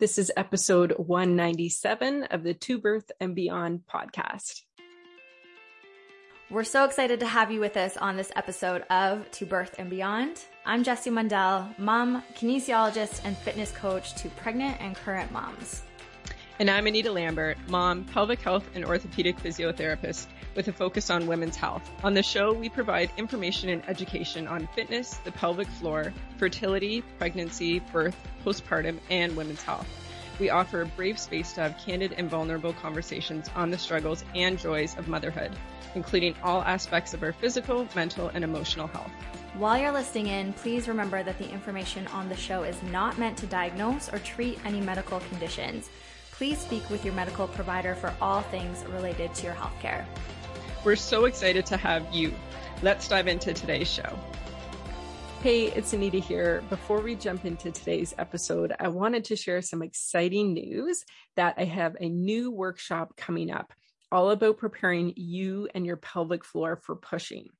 This is episode 197 of the To Birth and Beyond podcast. We're so excited to have you with us on this episode of To Birth and Beyond. I'm Jessie Mundell, mom, kinesiologist, and fitness coach to pregnant and current moms. And I'm Anita Lambert, mom, pelvic health, and orthopedic physiotherapist with a focus on women's health. On the show, we provide information and education on fitness, the pelvic floor, fertility, pregnancy, birth, postpartum, and women's health. We offer a brave space to have candid and vulnerable conversations on the struggles and joys of motherhood, including all aspects of our physical, mental, and emotional health. While you're listening in, please remember that the information on the show is not meant to diagnose or treat any medical conditions. Please speak with your medical provider for all things related to your healthcare. We're so excited to have you. Let's dive into today's show. Hey, it's Anita here. Before we jump into today's episode, I wanted to share some exciting news that I have a new workshop coming up all about preparing you and your pelvic floor for pushing.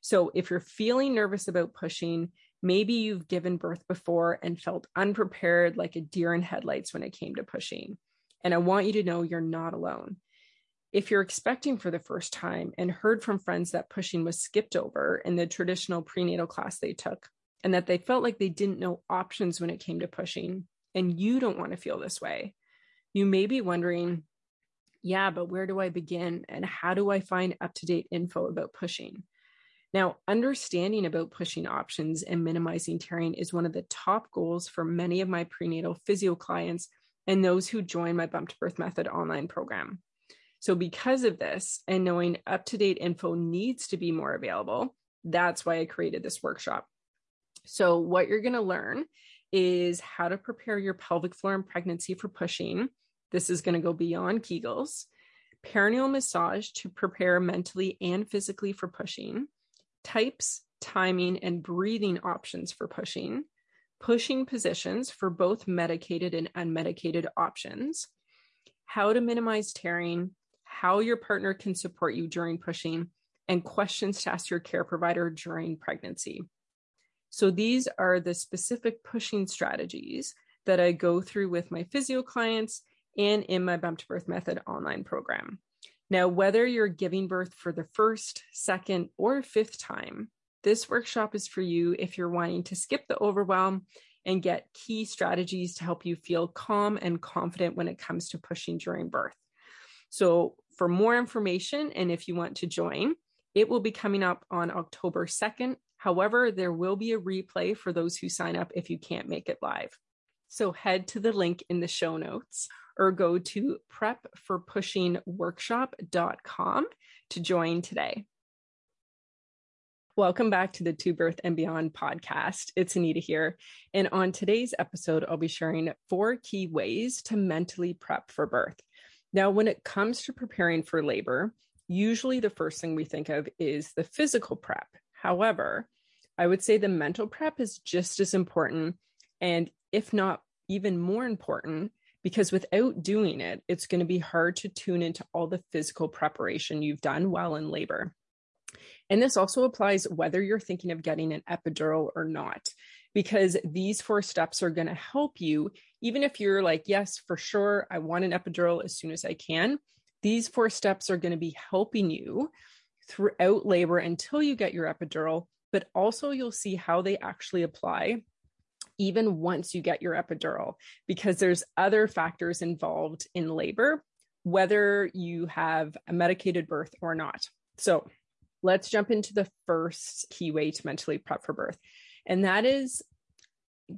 So, if you're feeling nervous about pushing, maybe you've given birth before and felt unprepared like a deer in headlights when it came to pushing. And I want you to know you're not alone. If you're expecting for the first time and heard from friends that pushing was skipped over in the traditional prenatal class they took, and that they felt like they didn't know options when it came to pushing, and you don't want to feel this way, you may be wondering, yeah, but where do I begin? And how do I find up to date info about pushing? Now, understanding about pushing options and minimizing tearing is one of the top goals for many of my prenatal physio clients and those who join my Bump to Birth Method online program. So, because of this and knowing up to date info needs to be more available, that's why I created this workshop. So, what you're going to learn is how to prepare your pelvic floor in pregnancy for pushing. This is going to go beyond Kegels, perineal massage to prepare mentally and physically for pushing, types, timing, and breathing options for pushing, pushing positions for both medicated and unmedicated options, how to minimize tearing, how your partner can support you during pushing, and questions to ask your care provider during pregnancy. So, these are the specific pushing strategies that I go through with my physio clients and in my Bump to Birth Method online program. Now, whether you're giving birth for the first, second, or fifth time, this workshop is for you if you're wanting to skip the overwhelm and get key strategies to help you feel calm and confident when it comes to pushing during birth. So, for more information and if you want to join, it will be coming up on October 2nd. However, there will be a replay for those who sign up if you can't make it live. So head to the link in the show notes or go to prepforpushingworkshop.com to join today. Welcome back to the To Birth and Beyond podcast. It's Anita here. And on today's episode, I'll be sharing four key ways to mentally prep for birth. Now, when it comes to preparing for labor, usually the first thing we think of is the physical prep. However, I would say the mental prep is just as important, and if not even more important, because without doing it, it's going to be hard to tune into all the physical preparation you've done while in labor. And this also applies whether you're thinking of getting an epidural or not because these four steps are going to help you, even if you're like, yes, for sure, I want an epidural as soon as I can. These four steps are going to be helping you throughout labor until you get your epidural, but also you'll see how they actually apply even once you get your epidural, because there's other factors involved in labor, whether you have a medicated birth or not. So let's jump into the first key way to mentally prep for birth and that is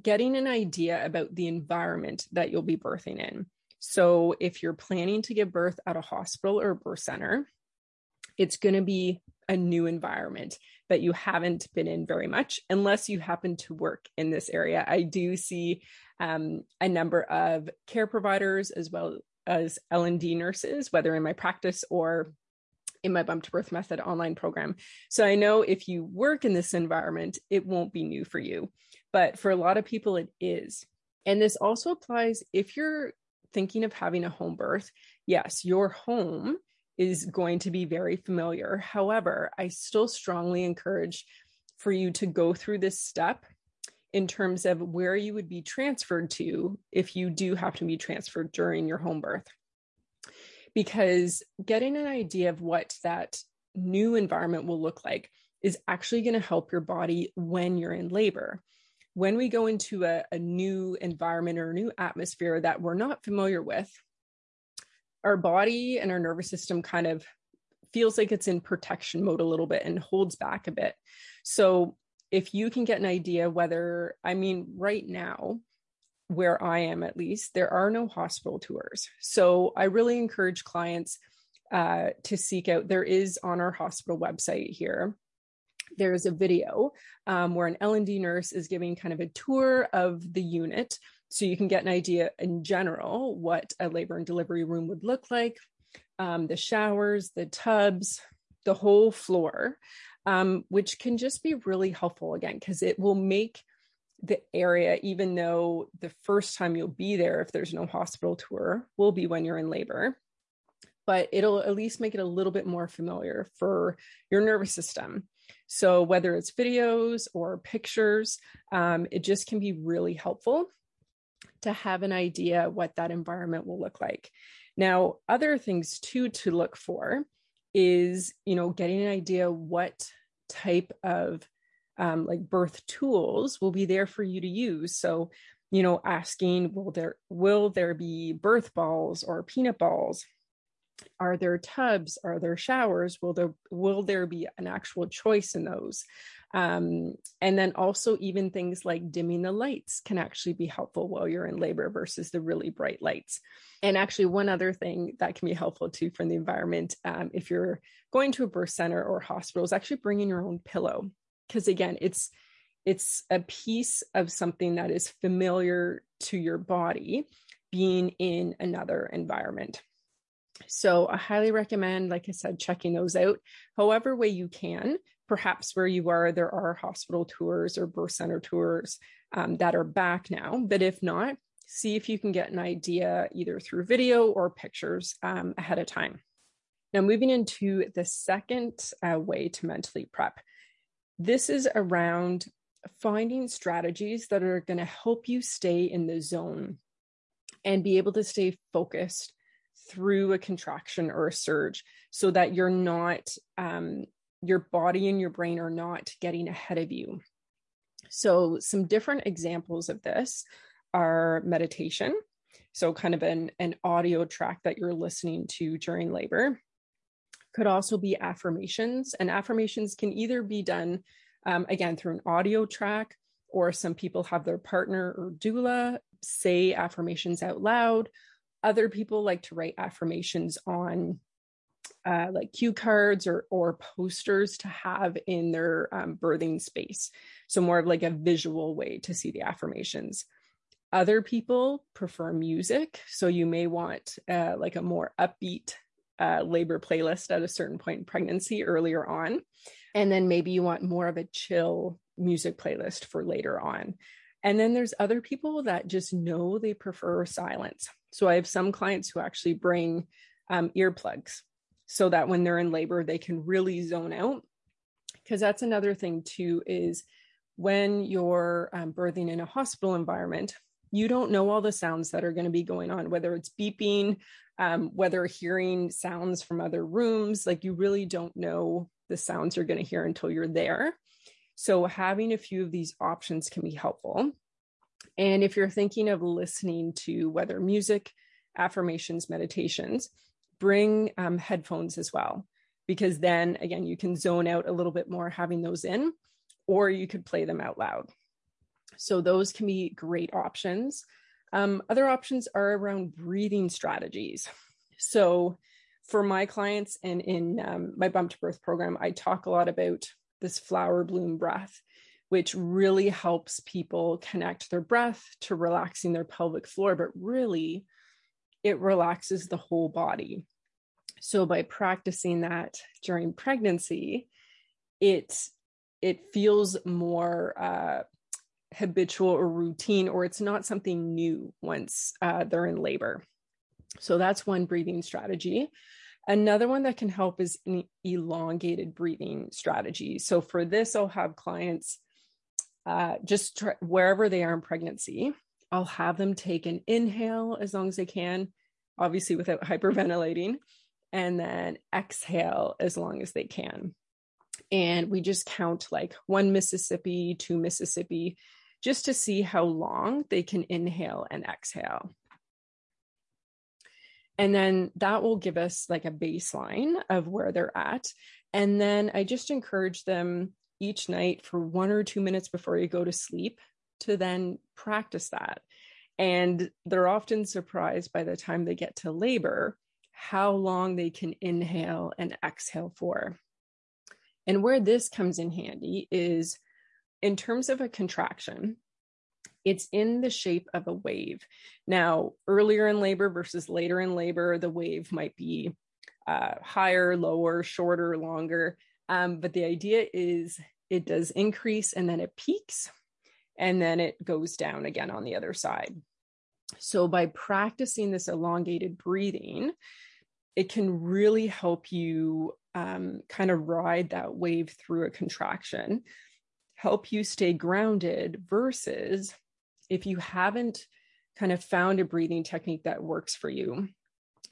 getting an idea about the environment that you'll be birthing in. So, if you're planning to give birth at a hospital or a birth center, it's going to be a new environment that you haven't been in very much unless you happen to work in this area. I do see um, a number of care providers as well as L&D nurses, whether in my practice or in my bump to birth method online program. So I know if you work in this environment, it won't be new for you. But for a lot of people, it is. And this also applies if you're thinking of having a home birth. Yes, your home is going to be very familiar. However, I still strongly encourage for you to go through this step in terms of where you would be transferred to if you do have to be transferred during your home birth. Because getting an idea of what that new environment will look like is actually going to help your body when you're in labor. When we go into a, a new environment or a new atmosphere that we're not familiar with, our body and our nervous system kind of feels like it's in protection mode a little bit and holds back a bit. So if you can get an idea whether, I mean, right now, where I am at least, there are no hospital tours. So I really encourage clients uh, to seek out, there is on our hospital website here. There's a video um, where an L&D nurse is giving kind of a tour of the unit so you can get an idea in general what a labor and delivery room would look like, um, the showers, the tubs, the whole floor, um, which can just be really helpful again, because it will make the area, even though the first time you'll be there, if there's no hospital tour, will be when you're in labor. But it'll at least make it a little bit more familiar for your nervous system. So, whether it's videos or pictures, um, it just can be really helpful to have an idea what that environment will look like. Now, other things too to look for is, you know, getting an idea what type of um, like birth tools will be there for you to use. So, you know, asking, will there will there be birth balls or peanut balls? Are there tubs? Are there showers? Will there will there be an actual choice in those? Um, and then also even things like dimming the lights can actually be helpful while you're in labor versus the really bright lights. And actually, one other thing that can be helpful too from the environment, um, if you're going to a birth center or hospital, is actually bringing your own pillow because again, it's it's a piece of something that is familiar to your body being in another environment. So I highly recommend, like I said, checking those out however way you can perhaps where you are, there are hospital tours or birth center tours um, that are back now. But if not, see if you can get an idea either through video or pictures um, ahead of time. Now, moving into the second uh, way to mentally prep, this is around finding strategies that are going to help you stay in the zone and be able to stay focused through a contraction or a surge so that you're not um, your body and your brain are not getting ahead of you. So, some different examples of this are meditation. So, kind of an, an audio track that you're listening to during labor. Could also be affirmations, and affirmations can either be done um, again through an audio track, or some people have their partner or doula say affirmations out loud. Other people like to write affirmations on uh, like cue cards or or posters to have in their um, birthing space. So more of like a visual way to see the affirmations. Other people prefer music, so you may want uh, like a more upbeat uh, labor playlist at a certain point in pregnancy earlier on, and then maybe you want more of a chill music playlist for later on. And then there's other people that just know they prefer silence. So I have some clients who actually bring um, earplugs so that when they're in labor, they can really zone out. Because that's another thing, too, is when you're um, birthing in a hospital environment, you don't know all the sounds that are going to be going on, whether it's beeping, um, whether hearing sounds from other rooms, like you really don't know the sounds you're going to hear until you're there. So, having a few of these options can be helpful. And if you're thinking of listening to whether music, affirmations, meditations, bring um, headphones as well, because then again, you can zone out a little bit more having those in, or you could play them out loud. So those can be great options. Um, other options are around breathing strategies. So for my clients and in um, my bump to birth program, I talk a lot about this flower bloom breath, which really helps people connect their breath to relaxing their pelvic floor, but really it relaxes the whole body. So by practicing that during pregnancy, it it feels more uh, habitual or routine, or it's not something new once uh, they're in labor. So that's one breathing strategy. Another one that can help is an elongated breathing strategy. So for this, I'll have clients uh, just wherever they are in pregnancy, I'll have them take an inhale as long as they can, obviously without hyperventilating, and then exhale as long as they can. And we just count like one Mississippi, two Mississippi, just to see how long they can inhale and exhale. And then that will give us like a baseline of where they're at. And then I just encourage them each night for one or two minutes before you go to sleep to then practice that. And they're often surprised by the time they get to labor how long they can inhale and exhale for. And where this comes in handy is in terms of a contraction, it's in the shape of a wave. Now, earlier in labor versus later in labor, the wave might be uh, higher, lower, shorter, longer. Um, but the idea is it does increase and then it peaks and then it goes down again on the other side. So, by practicing this elongated breathing, it can really help you um, kind of ride that wave through a contraction, help you stay grounded versus if you haven't kind of found a breathing technique that works for you.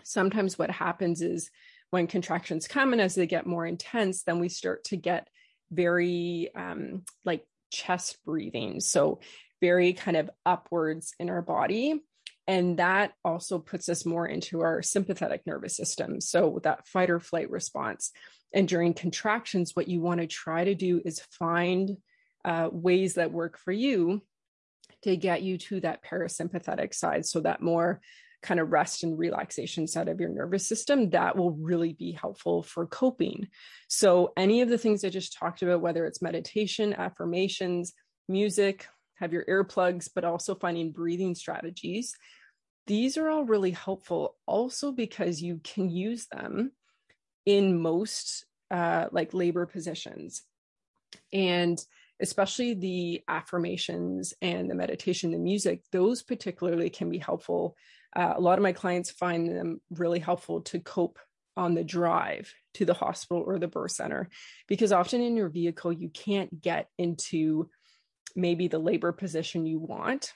Sometimes what happens is when contractions come and as they get more intense, then we start to get very um, like chest breathing. So, very kind of upwards in our body. And that also puts us more into our sympathetic nervous system. So, that fight or flight response. And during contractions, what you want to try to do is find uh, ways that work for you to get you to that parasympathetic side. So, that more kind of rest and relaxation side of your nervous system, that will really be helpful for coping. So, any of the things I just talked about, whether it's meditation, affirmations, music, have your earplugs, but also finding breathing strategies, these are all really helpful also because you can use them in most uh, like labor positions. And especially the affirmations and the meditation, the music, those particularly can be helpful. Uh, a lot of my clients find them really helpful to cope on the drive to the hospital or the birth center because often in your vehicle you can't get into maybe the labor position you want.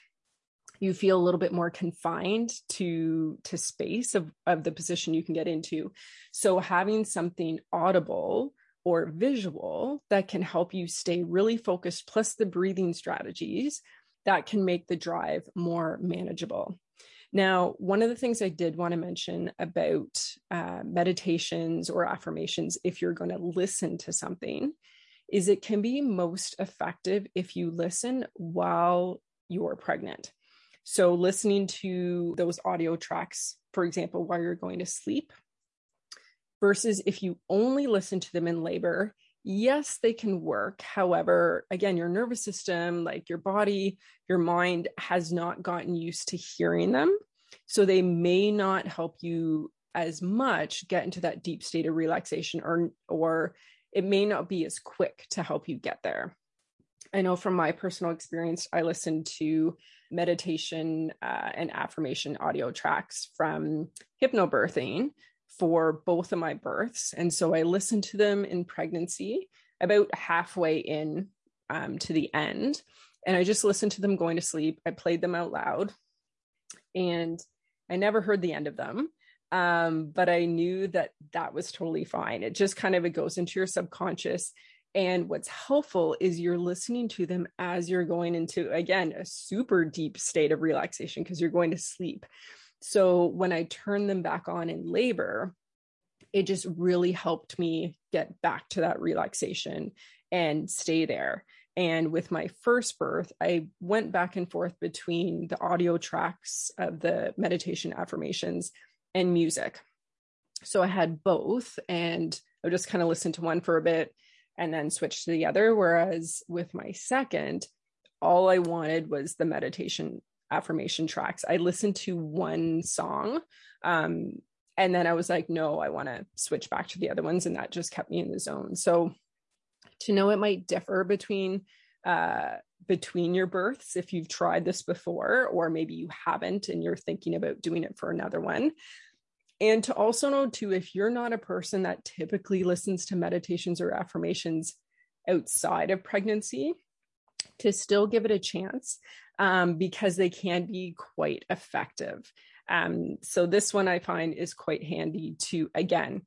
You feel a little bit more confined to to space of, of the position you can get into. So having something audible or visual that can help you stay really focused plus the breathing strategies that can make the drive more manageable now, one of the things I did want to mention about uh, meditations or affirmations, if you're going to listen to something, is it can be most effective if you listen while you're pregnant. So, listening to those audio tracks, for example, while you're going to sleep, versus if you only listen to them in labor, yes, they can work. However, again, your nervous system, like your body, your mind has not gotten used to hearing them. So they may not help you as much get into that deep state of relaxation or or it may not be as quick to help you get there. I know from my personal experience, I listened to meditation uh, and affirmation audio tracks from hypnobirthing for both of my births. And so I listened to them in pregnancy about halfway in um, to the end. And I just listened to them going to sleep. I played them out loud. And I never heard the end of them. Um, but I knew that that was totally fine. It just kind of it goes into your subconscious. And what's helpful is you're listening to them as you're going into, again, a super deep state of relaxation because you're going to sleep. So when I turned them back on in labor, it just really helped me get back to that relaxation and stay there. And with my first birth, I went back and forth between the audio tracks of the meditation affirmations and music. So I had both, and I just kind of listen to one for a bit and then switch to the other. Whereas with my second, all I wanted was the meditation affirmation tracks. I listened to one song. Um, and then I was like, no, I want to switch back to the other ones. And that just kept me in the zone. So to know it might differ between uh, between your births if you've tried this before, or maybe you haven't and you're thinking about doing it for another one. And to also know, too, if you're not a person that typically listens to meditations or affirmations outside of pregnancy, to still give it a chance um, because they can be quite effective. Um, so this one I find is quite handy to again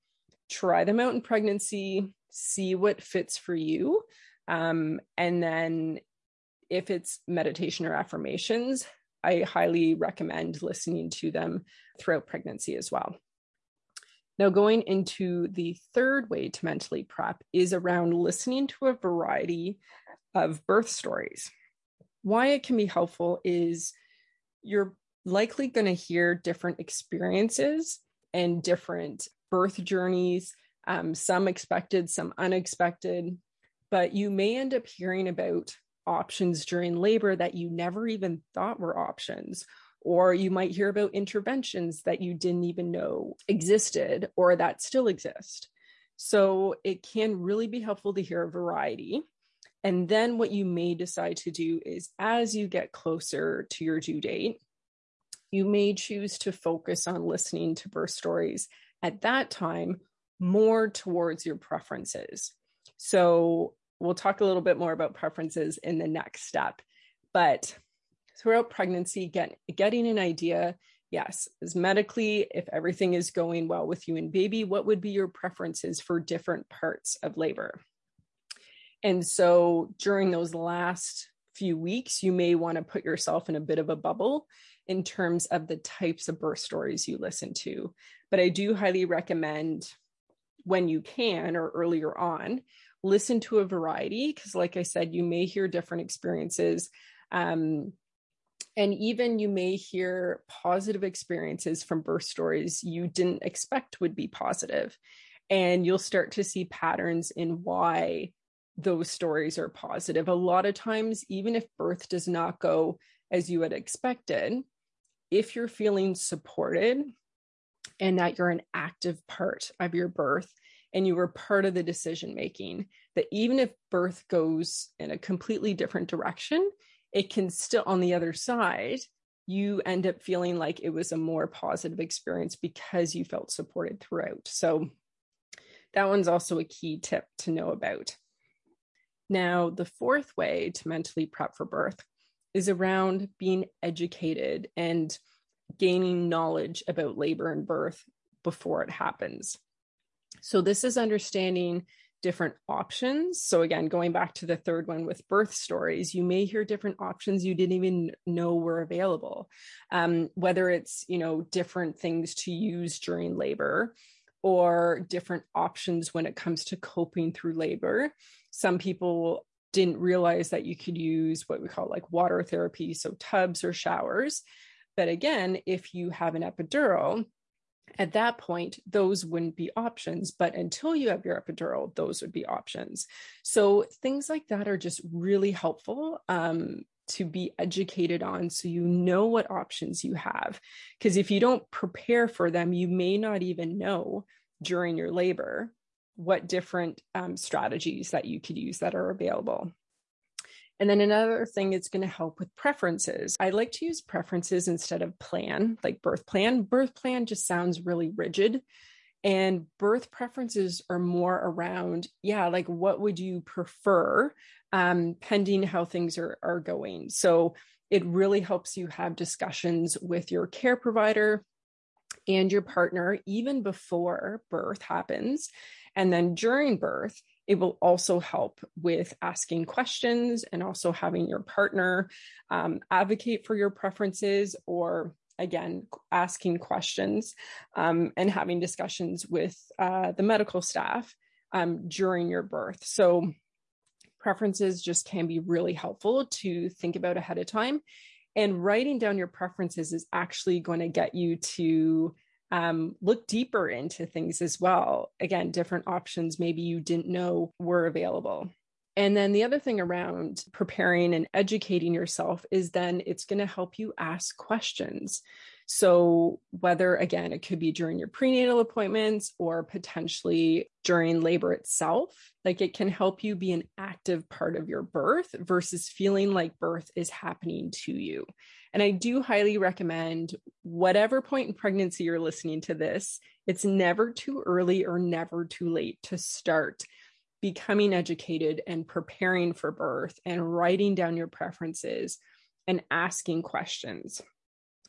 try them out in pregnancy, see what fits for you, um, and then if it's meditation or affirmations, I highly recommend listening to them throughout pregnancy as well. Now, going into the third way to mentally prep is around listening to a variety of birth stories. Why it can be helpful is you're likely going to hear different experiences and different birth journeys, um, some expected, some unexpected, but you may end up hearing about options during labor that you never even thought were options. Or you might hear about interventions that you didn't even know existed or that still exist. So it can really be helpful to hear a variety. And then what you may decide to do is as you get closer to your due date, you may choose to focus on listening to birth stories at that time more towards your preferences. So we'll talk a little bit more about preferences in the next step. But throughout pregnancy, get, getting an idea yes, as medically, if everything is going well with you and baby, what would be your preferences for different parts of labor? And so during those last few weeks, you may want to put yourself in a bit of a bubble in terms of the types of birth stories you listen to. But I do highly recommend when you can or earlier on listen to a variety because like i said you may hear different experiences um, and even you may hear positive experiences from birth stories you didn't expect would be positive. And you'll start to see patterns in why those stories are positive. A lot of times even if birth does not go as you had expected if you're feeling supported and that you're an active part of your birth and you were part of the decision making that even if birth goes in a completely different direction it can still on the other side you end up feeling like it was a more positive experience because you felt supported throughout. So that one's also a key tip to know about. Now the fourth way to mentally prep for birth is around being educated and gaining knowledge about labor and birth before it happens. So this is understanding different options. So again, going back to the third one with birth stories, you may hear different options you didn't even know were available. Um, whether it's you know different things to use during labor or different options when it comes to coping through labor. Some people didn't realize that you could use what we call like water therapy, so tubs or showers. But again, if you have an epidural, at that point, those wouldn't be options. But until you have your epidural, those would be options. So things like that are just really helpful um, to be educated on so you know what options you have. Because if you don't prepare for them, you may not even know during your labor what different um, strategies that you could use that are available. And then another thing it's going to help with preferences. I like to use preferences instead of plan, like birth plan. Birth plan just sounds really rigid. And birth preferences are more around, yeah, like what would you prefer um, pending how things are, are going. So it really helps you have discussions with your care provider and your partner even before birth happens. And then during birth, it will also help with asking questions and also having your partner um, advocate for your preferences or again asking questions um, and having discussions with uh, the medical staff um, during your birth. So preferences just can be really helpful to think about ahead of time. And writing down your preferences is actually going to get you to um, look deeper into things as well. Again, different options maybe you didn't know were available. And then the other thing around preparing and educating yourself is then it's going to help you ask questions. So, whether again, it could be during your prenatal appointments or potentially during labor itself, like it can help you be an active part of your birth versus feeling like birth is happening to you. And I do highly recommend whatever point in pregnancy you're listening to this, it's never too early or never too late to start becoming educated and preparing for birth and writing down your preferences and asking questions.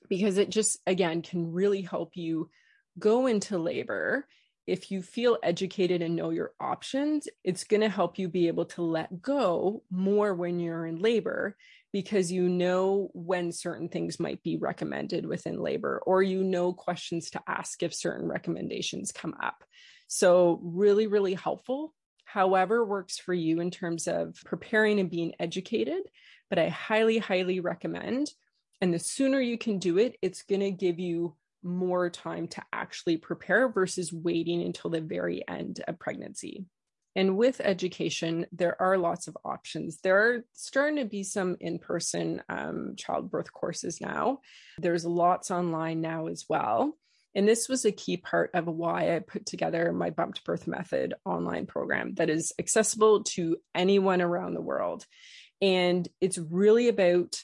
Because it just again can really help you go into labor. If you feel educated and know your options, it's going to help you be able to let go more when you're in labor because you know when certain things might be recommended within labor or you know questions to ask if certain recommendations come up. So, really, really helpful. However, works for you in terms of preparing and being educated. But I highly, highly recommend. And the sooner you can do it, it's going to give you more time to actually prepare versus waiting until the very end of pregnancy. And with education, there are lots of options. There are starting to be some in person um, childbirth courses now. There's lots online now as well. And this was a key part of why I put together my Bump to Birth Method online program that is accessible to anyone around the world. And it's really about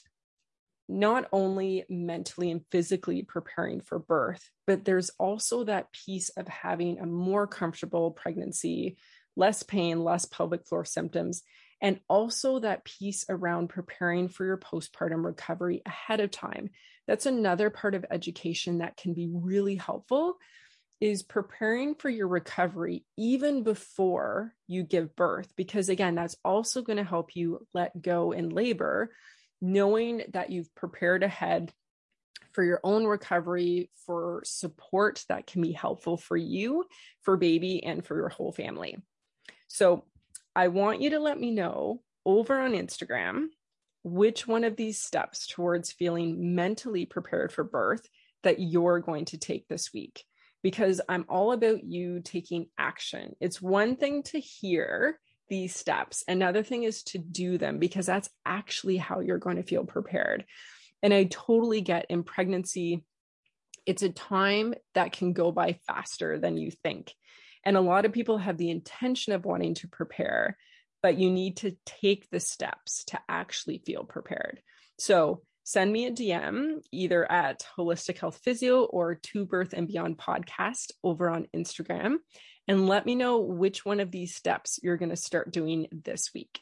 not only mentally and physically preparing for birth, but there's also that piece of having a more comfortable pregnancy, less pain, less pelvic floor symptoms, and also that piece around preparing for your postpartum recovery ahead of time. That's another part of education that can be really helpful is preparing for your recovery even before you give birth because again that's also going to help you let go in labor knowing that you've prepared ahead for your own recovery, for support that can be helpful for you, for baby, and for your whole family. So, I want you to let me know over on Instagram which one of these steps towards feeling mentally prepared for birth that you're going to take this week because I'm all about you taking action. It's one thing to hear these steps. Another thing is to do them because that's actually how you're going to feel prepared. And I totally get in pregnancy, it's a time that can go by faster than you think. And a lot of people have the intention of wanting to prepare, but you need to take the steps to actually feel prepared. So send me a DM either at Holistic Health Physio or To Birth and Beyond podcast over on Instagram and let me know which one of these steps you're going to start doing this week.